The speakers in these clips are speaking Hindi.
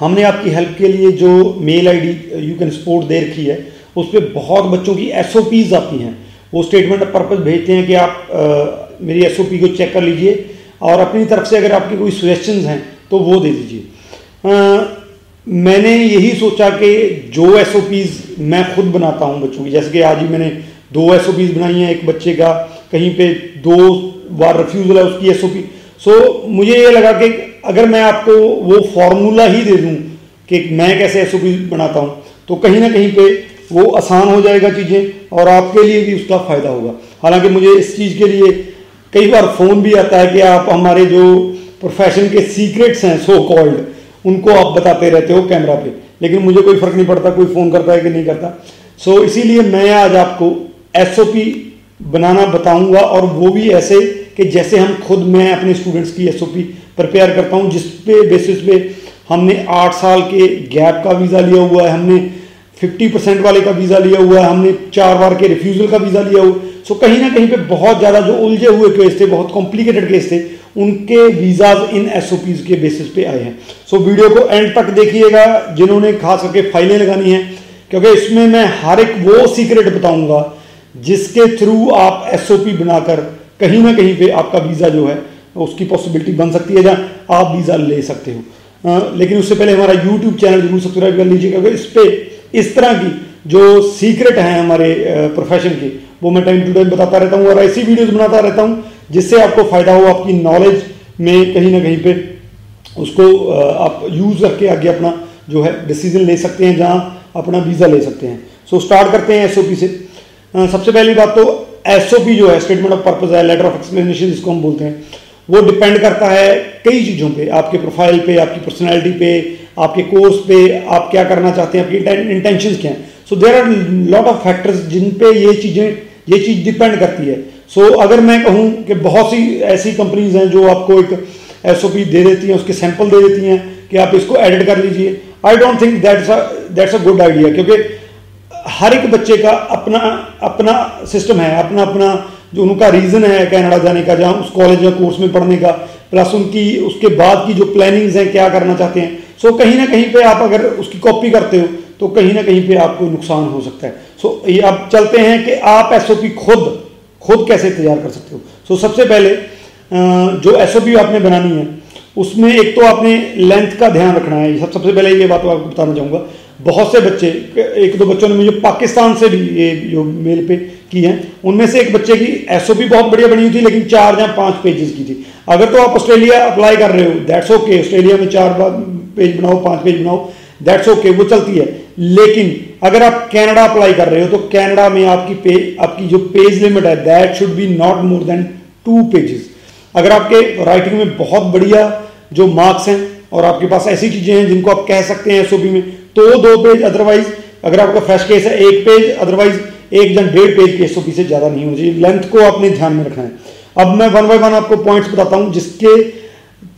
हमने आपकी हेल्प के लिए जो mail ID you can support दे रखी है उस पर बहुत बच्चों की एस आती हैं। वो स्टेटमेंट ऑफ़ पर्पज भेजते हैं कि आप आ, मेरी एसओपी को चेक कर लीजिए और अपनी तरफ़ से अगर आपकी कोई सजेशंस हैं तो वो दे दीजिए। मैंने यही सोचा कि जो एस मैं खुद बनाता हूँ बच्चों की जैसे कि आज ही मैंने दो एस बनाई हैं एक बच्चे का कहीं पे दो बार रिफ्यूज़ल है उसकी एसओपी सो मुझे ये लगा कि अगर मैं आपको वो फॉर्मूला ही दे दूँ कि मैं कैसे एसओपी बनाता हूँ तो कहीं ना कहीं पे वो आसान हो जाएगा चीज़ें और आपके लिए भी उसका फ़ायदा होगा। हालाँकि मुझे इस चीज़ के लिए कई बार फ़ोन भी आता है कि आप हमारे जो प्रोफेशन के सीक्रेट्स हैं सो कॉल्ड उनको आप बताते रहते हो कैमरा पे लेकिन मुझे कोई फ़र्क नहीं पड़ता कोई फ़ोन करता है कि नहीं करता। सो so, इसीलिए मैं आज आपको एसओपी बनाना बताऊँगा और वो भी ऐसे कि जैसे हम खुद मैं अपने स्टूडेंट्स की एस प्रिपेयर करता हूँ, जिस पे बेसिस पे हमने आठ साल के गैप का वीज़ा लिया हुआ है, हमने फिफ्टी परसेंट वाले का वीज़ा लिया हुआ है, हमने चार बार के रिफ्यूज़ल का वीज़ा लिया हुआ सो कहीं ना कहीं पे बहुत ज़्यादा जो उलझे हुए केस थे, बहुत कॉम्प्लिकेटेड केस थे, उनके वीज़ाज इन एस के बेसिस पे आए हैं। सो वीडियो को एंड तक देखिएगा, जिन्होंने खास करके फाइलें लगानी हैं, क्योंकि इसमें मैं हर एक वो सीक्रेट बताऊँगा, जिसके थ्रू आप एसओपी बनाकर कहीं ना कहीं पे आपका वीज़ा जो है उसकी पॉसिबिलिटी बन सकती है जहाँ आप वीज़ा ले सकते हो। आ, लेकिन उससे पहले हमारा यूट्यूब चैनल ज़रूर सब्सक्राइब कर लीजिए क्योंकि इस पर इस तरह की जो सीक्रेट हैं हमारे प्रोफेशन के वो मैं टाइम टू टाइम बताता रहता हूँ और ऐसी वीडियोज़ बनाता रहता हूँ जिससे आपको फ़ायदा हो आपकी नॉलेज में कहीं ना कहीं पर उसको आप यूज़ करके आगे अपना जो है डिसीज़न ले सकते हैं जहाँ अपना वीज़ा ले सकते हैं। सो so, स्टार्ट करते हैं एसओपी से। सबसे पहली बात तो एसओपी जो है स्टेटमेंट ऑफ़ पर्पज है लेटर ऑफ़ एक्सप्लेनेशन जिसको हम बोलते हैं वो डिपेंड करता है कई चीज़ों पे आपके प्रोफ़ाइल पे आपकी पर्सनैलिटी पे आपके कोर्स पे आप क्या करना चाहते हैं आपकी इंटेंशन क्या हैं। So there are lot of factors जिन पे ये चीज़ें ये चीज़ डिपेंड करती है। सो so, अगर मैं कहूँ कि बहुत सी ऐसी कंपनीज़ हैं जो आपको एक एस दे देती हैं उसके सैंपल दे देती हैं कि आप इसको एडिट कर लीजिए। I don't think that's that's a good idea क्योंकि हर एक बच्चे का अपना अपना सिस्टम है, अपना अपना जो उनका रीज़न है कनाडा जाने का, जहाँ उस कॉलेज या कोर्स में पढ़ने का प्लस उनकी, उसके बाद की जो प्लानिंग्स हैं, क्या करना चाहते हैं। सो कहीं ना कहीं पे आप अगर उसकी कॉपी करते हो तो कहीं ना कहीं पे आपको नुकसान हो सकता है। सो ये आप चलते हैं कि आप एसओपी खुद खुद कैसे तैयार कर सकते हो। सो सबसे पहले जो एसओपी आपने बनानी है उसमें एक तो आपने लेंथ का ध्यान रखना है। सब, सबसे पहले ये बात आपको बताना चाहूँगा। बहुत से बच्चे, एक दो बच्चों ने मुझे पाकिस्तान से भी ये जो मेल पे की हैं, उनमें से एक बच्चे की एसओपी बहुत बढ़िया बनी हुई थी, लेकिन चार या पाँच पेजेस की थी। अगर तो आप ऑस्ट्रेलिया अप्लाई कर रहे हो दैट्स ओके ऑस्ट्रेलिया में चार पेज बनाओ, पाँच पेज बनाओ दैट्स ओके वो चलती है। लेकिन अगर आप कनाडा अप्लाई कर रहे हो तो कनाडा में आपकी पे, आपकी जो पेज लिमिट है that should be not more than two pages अगर आपके राइटिंग में बहुत बढ़िया जो मार्क्स हैं और आपके पास ऐसी चीज़ें हैं जिनको आप कह सकते हैं एसओपी में तो दो पेज अदरवाइज़ अगर आपका फ्रेश केस है, एक पेज अदरवाइज़ एक जन डेढ़ पेज के एसओपी से ज़्यादा नहीं होना चाहिए लेंथ को आपने ध्यान में रखना है। अब मैं वन बाय वन आपको पॉइंट्स बताता हूँ, जिसके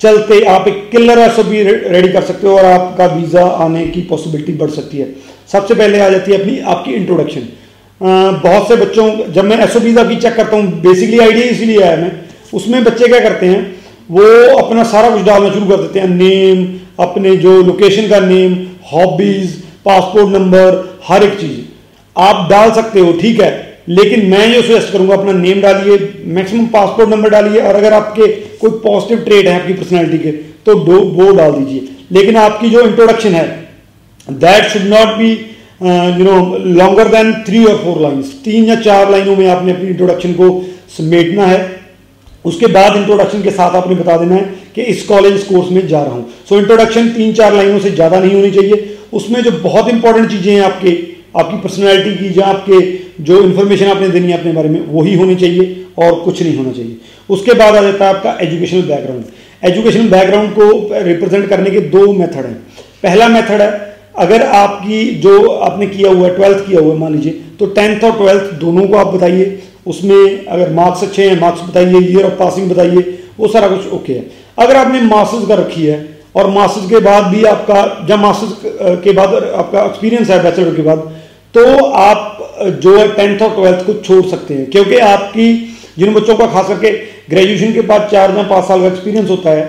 चलते आप एक किलर एसओपी रेडी कर सकते हो और आपका वीज़ा आने की पॉसिबिलिटी बढ़ सकती है। सबसे पहले आ जाती है अपनी, आपकी इंट्रोडक्शन बहुत से बच्चों, जब मैं एस वीज़ा की चेक करता हूँ बेसिकली आइडिया इसीलिए आया मैं, उसमें बच्चे क्या करते हैं वो अपना सारा कुछ डालना शुरू कर देते हैं। नेम, अपने जो लोकेशन का नेम हॉबीज पासपोर्ट नंबर हर एक चीज़। आप डाल सकते हो, ठीक है, लेकिन मैं ये सजेस्ट करूँगा, अपना नेम डालिए मैक्सिमम पासपोर्ट नंबर डालिए, और अगर आपके कोई पॉजिटिव ट्रेड है आपकी पर्सनैलिटी के तो दो, वो डाल दीजिए। लेकिन आपकी जो इंट्रोडक्शन है that should not be you know longer than three और फोर लाइन्स तीन या चार लाइनों में आपने अपनी इंट्रोडक्शन को समेटना है। उसके बाद इंट्रोडक्शन के साथ आपने बता देना है कि इस कॉलेज इस कोर्स में जा रहा हूँ। सो इंट्रोडक्शन तीन चार लाइनों से ज़्यादा नहीं होनी चाहिए। उसमें जो बहुत इंपॉर्टेंट चीज़ें हैं आपके, आपकी पर्सनैलिटी की या आपके जो इन्फॉर्मेशन आपने देनी है अपने बारे में, वही होनी चाहिए और कुछ नहीं होना चाहिए। उसके बाद आ जाता है आपका एजुकेशनल बैकग्राउंड एजुकेशनल बैकग्राउंड को रिप्रेजेंट करने के दो मेथड हैं। पहला मेथड है, अगर आपकी जो आपने किया हुआ है ट्वेल्थ किया हुआ है, मान लीजिए तो टेंथ और ट्वेल्थ दोनों को आप बताइए। उसमें अगर मार्क्स अच्छे हैं मार्क्स बताइए ईयर ऑफ़ पासिंग बताइए, वो सारा कुछ ओके है। अगर आपने मास्टर्स का रखी है और मास्टर्स के बाद भी आपका, जब मास्टर्स के बाद आपका एक्सपीरियंस है बैचलर के बाद तो आप जो है टेंथ और ट्वेल्थ को छोड़ सकते हैं। क्योंकि आपकी जिन बच्चों का खास करके ग्रेजुएशन के बाद चार या पाँच साल का एक्सपीरियंस होता है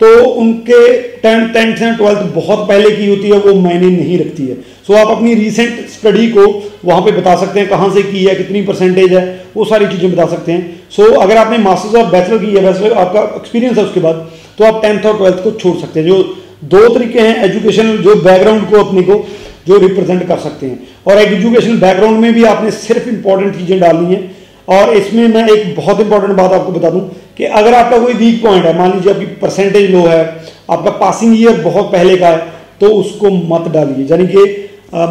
तो उनके टेंथ टेंथ एंड ट्वेल्थ बहुत पहले की होती है वो मायने नहीं रखती है। सो so, आप अपनी रीसेंट स्टडी को वहाँ पे बता सकते हैं कहाँ से की है कितनी परसेंटेज है वो सारी चीज़ें बता सकते हैं। सो so, अगर आपने मास्टर्स और बैचलर की है बैचलर आपका एक्सपीरियंस है उसके बाद तो आप टेंथ और ट्वेल्थ को छोड़ सकते हैं। जो दो तरीके हैं एजुकेशन जो बैकग्राउंड को अपने को जो रिप्रेजेंट कर सकते हैं। और एजुकेशन बैकग्राउंड में भी आपने सिर्फ़ इंपॉर्टेंट चीज़ें डालनी है। और इसमें मैं एक बहुत इंपॉर्टेंट बात आपको बता दूँ कि अगर आपका कोई वीक पॉइंट है मान लीजिए आपकी परसेंटेज लो है आपका पासिंग ईयर बहुत पहले का है तो उसको मत डालिए। यानी कि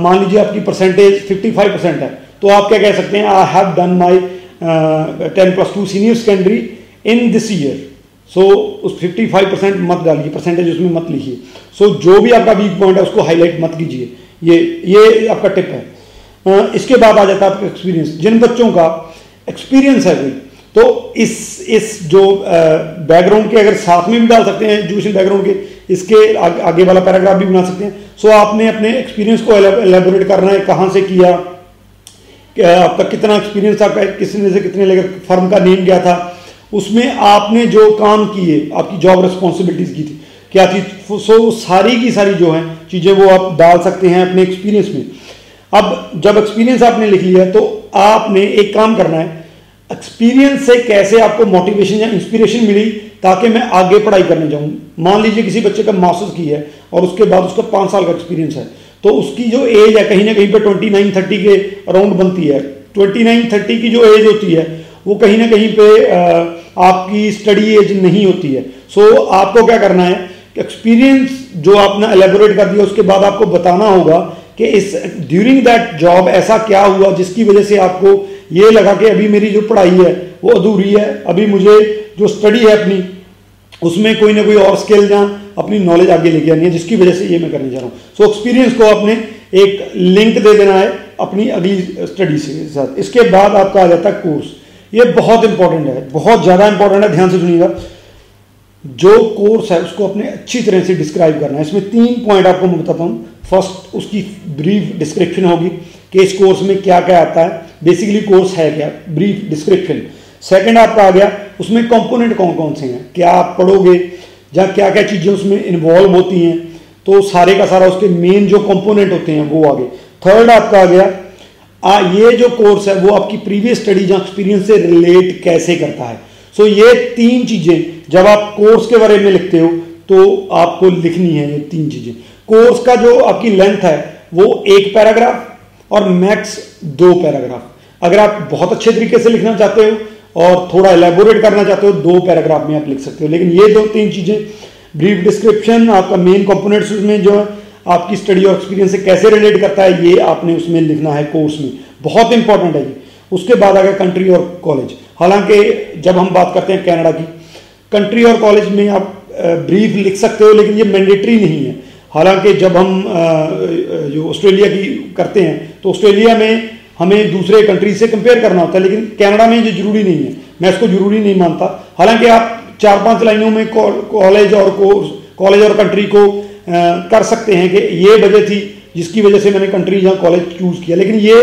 मान लीजिए आपकी परसेंटेज 55 परसेंट है तो आप क्या कह सकते हैं I have done my ten plus two senior secondary in this year so उस 55 परसेंट मत डालिए परसेंटेज उसमें मत लिखिए। सो so, जो भी आपका वीक पॉइंट है उसको हाईलाइट मत कीजिए। ये ये आपका टिप है। इसके बाद आ जाता है आपका एक्सपीरियंस जिन बच्चों का एक्सपीरियंस है कोई तो इस इस जो बैकग्राउंड के अगर साथ में भी डाल सकते हैं एजुकेशन बैकग्राउंड के इसके आग, आगे वाला पैराग्राफ भी बना सकते हैं। सो आपने अपने एक्सपीरियंस को एलेबोरेट करना है कहाँ से किया आपका कितना एक्सपीरियंस था किसने से कितने लेकर फर्म का नेम क्या था उसमें आपने जो काम किए आपकी जॉब रिस्पॉन्सिबिलिटीज की थी क्या थी सो सारी की सारी जो है चीज़ें वो आप डाल सकते हैं अपने एक्सपीरियंस में। अब जब एक्सपीरियंस आपने लिख लिया तो आपने एक काम करना है एक्सपीरियंस से कैसे आपको मोटिवेशन या इंस्पिरेशन मिली ताकि मैं आगे पढ़ाई करने जाऊँ? मान लीजिए किसी बच्चे का मास्टर्स की है और उसके बाद उसका पाँच साल का एक्सपीरियंस है तो उसकी जो एज है कहीं ना कहीं पे ट्वेंटी नाइन थर्टी के अराउंड बनती है। ट्वेंटी नाइन थर्टी की जो एज होती है वो कहीं ना कहीं पे आपकी स्टडी एज नहीं होती है। सो so, आपको क्या करना है? एक्सपीरियंस जो आपने एलेबोरेट कर दिया उसके बाद आपको बताना होगा कि इस ड्यूरिंग दैट जॉब ऐसा क्या हुआ जिसकी वजह से आपको ये लगा कि अभी मेरी जो पढ़ाई है, वो अधूरी है, अभी मुझे जो स्टडी है अपनी, उसमें कोई ना कोई और स्किल या अपनी नॉलेज आगे लेके आनी है, जिसकी वजह से ये मैं करने जा रहा हूँ। सो एक्सपीरियंस को आपने एक लिंक दे देना है अपनी अगली स्टडी से साथ। इसके बाद आपका आ जाता है कोर्स ये बहुत इंपॉर्टेंट है, बहुत ज़्यादा इंपॉर्टेंट है, ध्यान से सुनिएगा। जो कोर्स है, उसको अपने अच्छी तरह से डिस्क्राइब करना है। इसमें तीन पॉइंट आपको मैं बताता हूँ। फ़र्स्ट उसकी ब्रीफ डिस्क्रिप्शन होगी कि इस कोर्स में क्या क्या आता है। बेसिकली कोर्स है क्या? ब्रीफ डिस्क्रिप्शन सेकंड आपका आ गया उसमें कंपोनेंट कौन कौन से हैं? क्या आप पढ़ोगे? या क्या क्या चीज़ें उसमें इन्वॉल्व होती हैं? तो सारे का सारा उसके मेन जो कंपोनेंट होते हैं वो आगे थर्ड आपका आ गया आ, ये जो कोर्स है वो आपकी प्रीवियस स्टडीज़ या एक्सपीरियंस से रिलेट कैसे करता है? सो so, ये तीन चीज़ें जब आप कोर्स के बारे में लिखते हो तो आपको लिखनी है ये तीन चीज़ें. कोर्स का जो आपकी लेंथ है वो एक पैराग्राफ और मैक्स दो पैराग्राफ अगर आप बहुत अच्छे तरीके से लिखना चाहते हो और थोड़ा एलेबोरेट करना चाहते हो, दो पैराग्राफ में आप लिख सकते हो। लेकिन ये दो तीन चीज़ें ब्रीफ डिस्क्रिप्शन आपका मेन कंपोनेंट्स उसमें जो है, आपकी स्टडी और एक्सपीरियंस से कैसे रिलेट करता है, ये आपने उसमें लिखना है कोर्स में। बहुत इंपॉर्टेंट है ये। उसके बाद आ गया कंट्री और कॉलेज हालाँकि जब हम बात करते हैं कनाडा की कंट्री और कॉलेज में आप ब्रीफ लिख सकते हो, लेकिन ये मैंडेटरी नहीं है। हालाँकि जब हम जो ऑस्ट्रेलिया की करते हैं तो ऑस्ट्रेलिया में हमें दूसरे कंट्री से कंपेयर करना होता है लेकिन कनाडा में ये ज़रूरी नहीं है। मैं इसको ज़रूरी नहीं मानता। हालाँकि आप चार पाँच लाइनों में कॉलेज और कोर्स कॉलेज और कंट्री को आ, कर सकते हैं कि ये वजह थी जिसकी वजह से मैंने कंट्री या कॉलेज चूज़ किया। लेकिन ये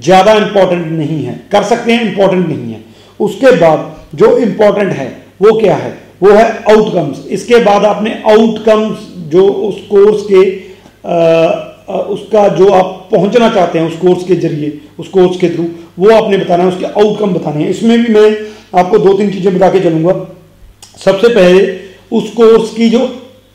ज़्यादा इंपॉर्टेंट नहीं है। कर सकते हैं इंपॉर्टेंट नहीं है। उसके बाद जो इंपॉर्टेंट है वो क्या है? वो है आउटकम्स इसके बाद आपने आउटकम्स जो उस कोर्स के आ, उसका जो आप पहुँचना चाहते हैं उस कोर्स के ज़रिए, उस कोर्स के थ्रू वो आपने बताना है, उसके आउटकम बताने हैं। इसमें भी मैं आपको दो तीन चीज़ें बता के चलूँगा। सबसे पहले, उस कोर्स की जो,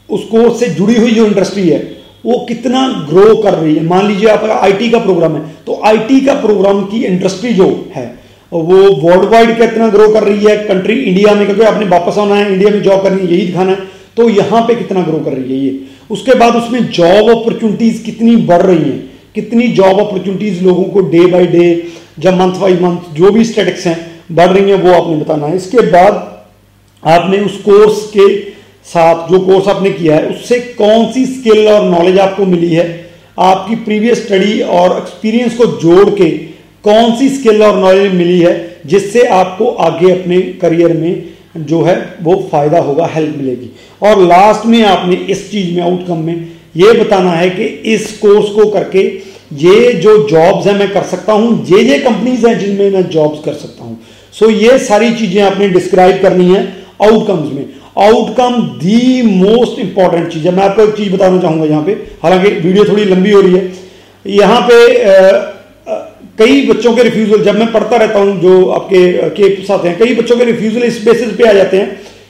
उस कोर्स से जुड़ी हुई जो इंडस्ट्री है, वो कितना ग्रो कर रही है। मान लीजिए आपका आईटी का प्रोग्राम है तो आईटी का प्रोग्राम की इंडस्ट्री जो है, वो वर्ल्ड वाइड कितना ग्रो कर रही है। कंट्री इंडिया में, क्योंकि आपने वापस आना है इंडिया में जॉब करनी है, यही दिखाना है। तो यहाँ पे कितना ग्रो कर रही है ये? उसके बाद उसमें जॉब अपॉर्चुनिटीज़ कितनी बढ़ रही हैं? कितनी जॉब अपॉर्चुनिटीज़ लोगों को डे बाय डे जब मंथ बाई मंथ जो भी स्टेटिक्स हैं, बढ़ रही हैं, वो आपने बताना है। इसके बाद आपने उस कोर्स के साथ, जो कोर्स आपने किया है, उससे कौन सी स्किल और नॉलेज आपको मिली है? आपकी प्रीवियस स्टडी और एक्सपीरियंस को जोड़ के कौन सी स्किल और नॉलेज मिली है, जिससे आपको आगे अपने करियर में जो है, वो फ़ायदा होगा हेल्प मिलेगी। और लास्ट में आपने इस चीज़ में आउटकम में ये बताना है कि इस कोर्स को करके ये जो जॉब्स हैं, मैं कर सकता हूँ, ये ये कंपनीज़ हैं जिनमें मैं जॉब्स कर सकता हूँ। सो ये सारी चीज़ें आपने डिस्क्राइब करनी है आउटकम्स में। आउटकम दी मोस्ट इंपॉर्टेंट चीज़ है। मैं आपको एक चीज़ बताना चाहूँगा यहाँ पे। हालाँकि वीडियो थोड़ी लंबी हो रही है। यहाँ पे कई बच्चों के रिफ्यूजल जब मैं पढ़ता रहता हूँ जो आपके के साथ हैं कई बच्चों के रिफ्यूजल इस बेसिस पे आ जाते हैं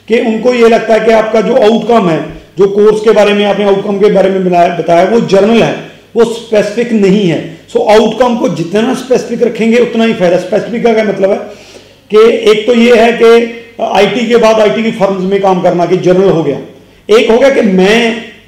कि उनको ये लगता है कि आपका जो आउटकम है जो कोर्स के बारे में आपने आउटकम के बारे में बताया वो जर्नल है वो स्पेसिफिक नहीं है। सो so, आउटकम को जितना स्पेसिफिक रखेंगे उतना ही फ़ायदा। स्पेसिफिक का मतलब है? कि एक तो ये है कि आईटी के बाद आईटी की फर्म्स में काम करना कि जर्नल हो गया। एक हो गया कि मैं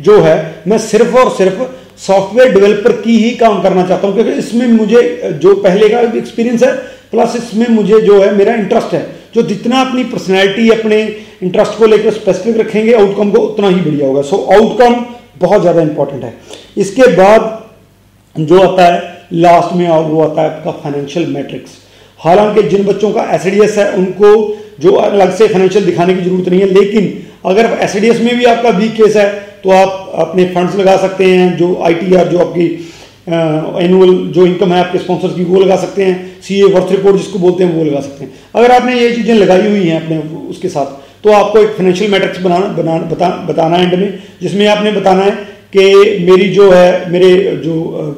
जो है मैं सिर्फ़ और सिर्फ़ सॉफ्टवेयर डेवलपर की ही काम करना चाहता हूँ, क्योंकि इसमें मुझे, जो पहले का एक्सपीरियंस है प्लस इसमें मुझे जो है, मेरा इंटरेस्ट है, जो जितना अपनी पर्सनैलिटी अपने इंटरेस्ट को लेकर स्पेसिफिक रखेंगे आउटकम को उतना ही बढ़िया होगा। सो आउटकम बहुत ज़्यादा इंपॉर्टेंट है। इसके बाद जो आता है लास्ट में और वो आता है आपका फाइनेंशियल मैट्रिक्स हालाँकि जिन बच्चों का एस है, उनको जो अलग से फाइनेंशियल दिखाने की ज़रूरत नहीं है, लेकिन अगर एस में भी आपका वीक केस है तो आप अपने फंड्स लगा सकते हैं, जो आईटीआर जो आपकी एनुअल जो इनकम है आपके स्पॉन्सर की, वो लगा सकते हैं। सी ए वर्थ रिपोर्ट जिसको बोलते हैं, वो लगा सकते हैं। अगर आपने ये चीज़ें लगाई हुई हैं अपने, उसके साथ तो आपको एक फाइनेंशियल मैट्रिक्स बनाना बना, बता, बताना है एंड में जिसमें आपने बताना है कि मेरी जो है, मेरे जो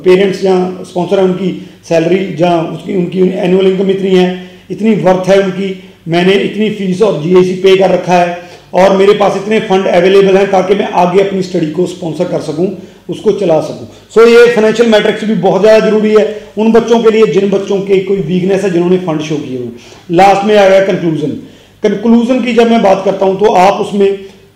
पेरेंट्स या स्पॉन्सर हैं, उनकी सैलरी जहाँ उसकी, उनकी एनुअल इनकम इतनी है, इतनी वर्थ है उनकी, मैंने इतनी फ़ीस और जीएसी पे कर रखा है और मेरे पास इतने फंड अवेलेबल हैं ताकि मैं आगे अपनी स्टडी को स्पॉन्सर कर सकूँ उसको चला सकूँ। सो so, ये फाइनेंशियल मैट्रिक्स भी बहुत ज़्यादा ज़रूरी है। उन बच्चों के लिए जिन बच्चों के कोई वीकनेस है जिन्होंने फंड शो किए हुए लास्ट में आ गया कंक्लूजन कंक्लूजन की जब मैं बात करता हूँ तो आप उसमें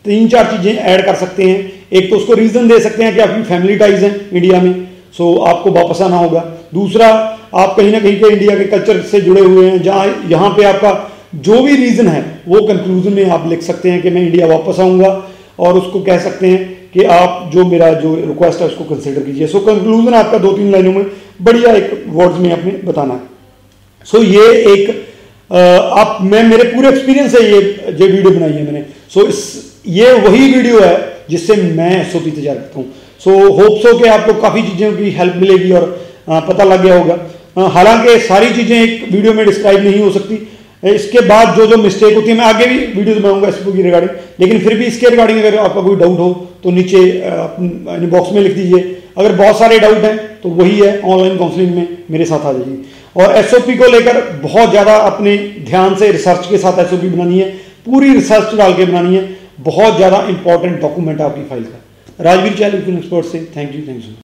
तीन चार चीज़ें ऐड कर सकते हैं। एक तो उसको रीज़न दे सकते हैं कि आपकी फैमिली टाइज हैं इंडिया में। सो so, आपको वापस आना होगा। दूसरा आप कहीं ना कहीं के इंडिया के कल्चर से जुड़े हुए हैं जहाँ यहाँ पे आपका जो भी रीज़न है वो कंक्लूजन में आप लिख सकते हैं कि मैं इंडिया वापस आऊँगा और उसको कह सकते हैं कि आप जो मेरा जो रिक्वेस्ट है उसको कंसिडर कीजिए। सो कंक्लूजन आपका दो तीन लाइनों में बढ़िया एक वर्ड्स में आपने बताना है। सो so, ये एक आप मैं मेरे पूरे एक्सपीरियंस है ये ये वीडियो बनाई है मैंने। सो so, इस ये वही वीडियो है जिससे मैं एस ओ पी तैयार करता हूँ। सो होप्स हो कि आपको काफ़ी चीज़ों की हेल्प मिलेगी और पता लग गया होगा। हालाँकि सारी चीज़ें एक वीडियो में डिस्क्राइब नहीं हो सकती इसके बाद जो जो मिस्टेक होती है, मैं आगे भी वीडियो बनाऊँगा इस की रिगार्डिंग लेकिन फिर भी इसके रिगार्डिंग अगर आपका कोई डाउट हो तो नीचे बॉक्स में लिख दीजिए। अगर बहुत सारे डाउट हैं तो वही है ऑनलाइन काउंसलिंग में मेरे साथ आ जाइए। और एस को लेकर बहुत ज़्यादा अपने ध्यान से रिसर्च के साथ एस बनानी है, पूरी रिसर्च डाल के बनानी है। बहुत ज़्यादा इंपॉर्टेंट डॉक्यूमेंट है आपकी फ़ाइल का। राजवीर चाल एक्सपर्ट से थैंक यू थैंक यू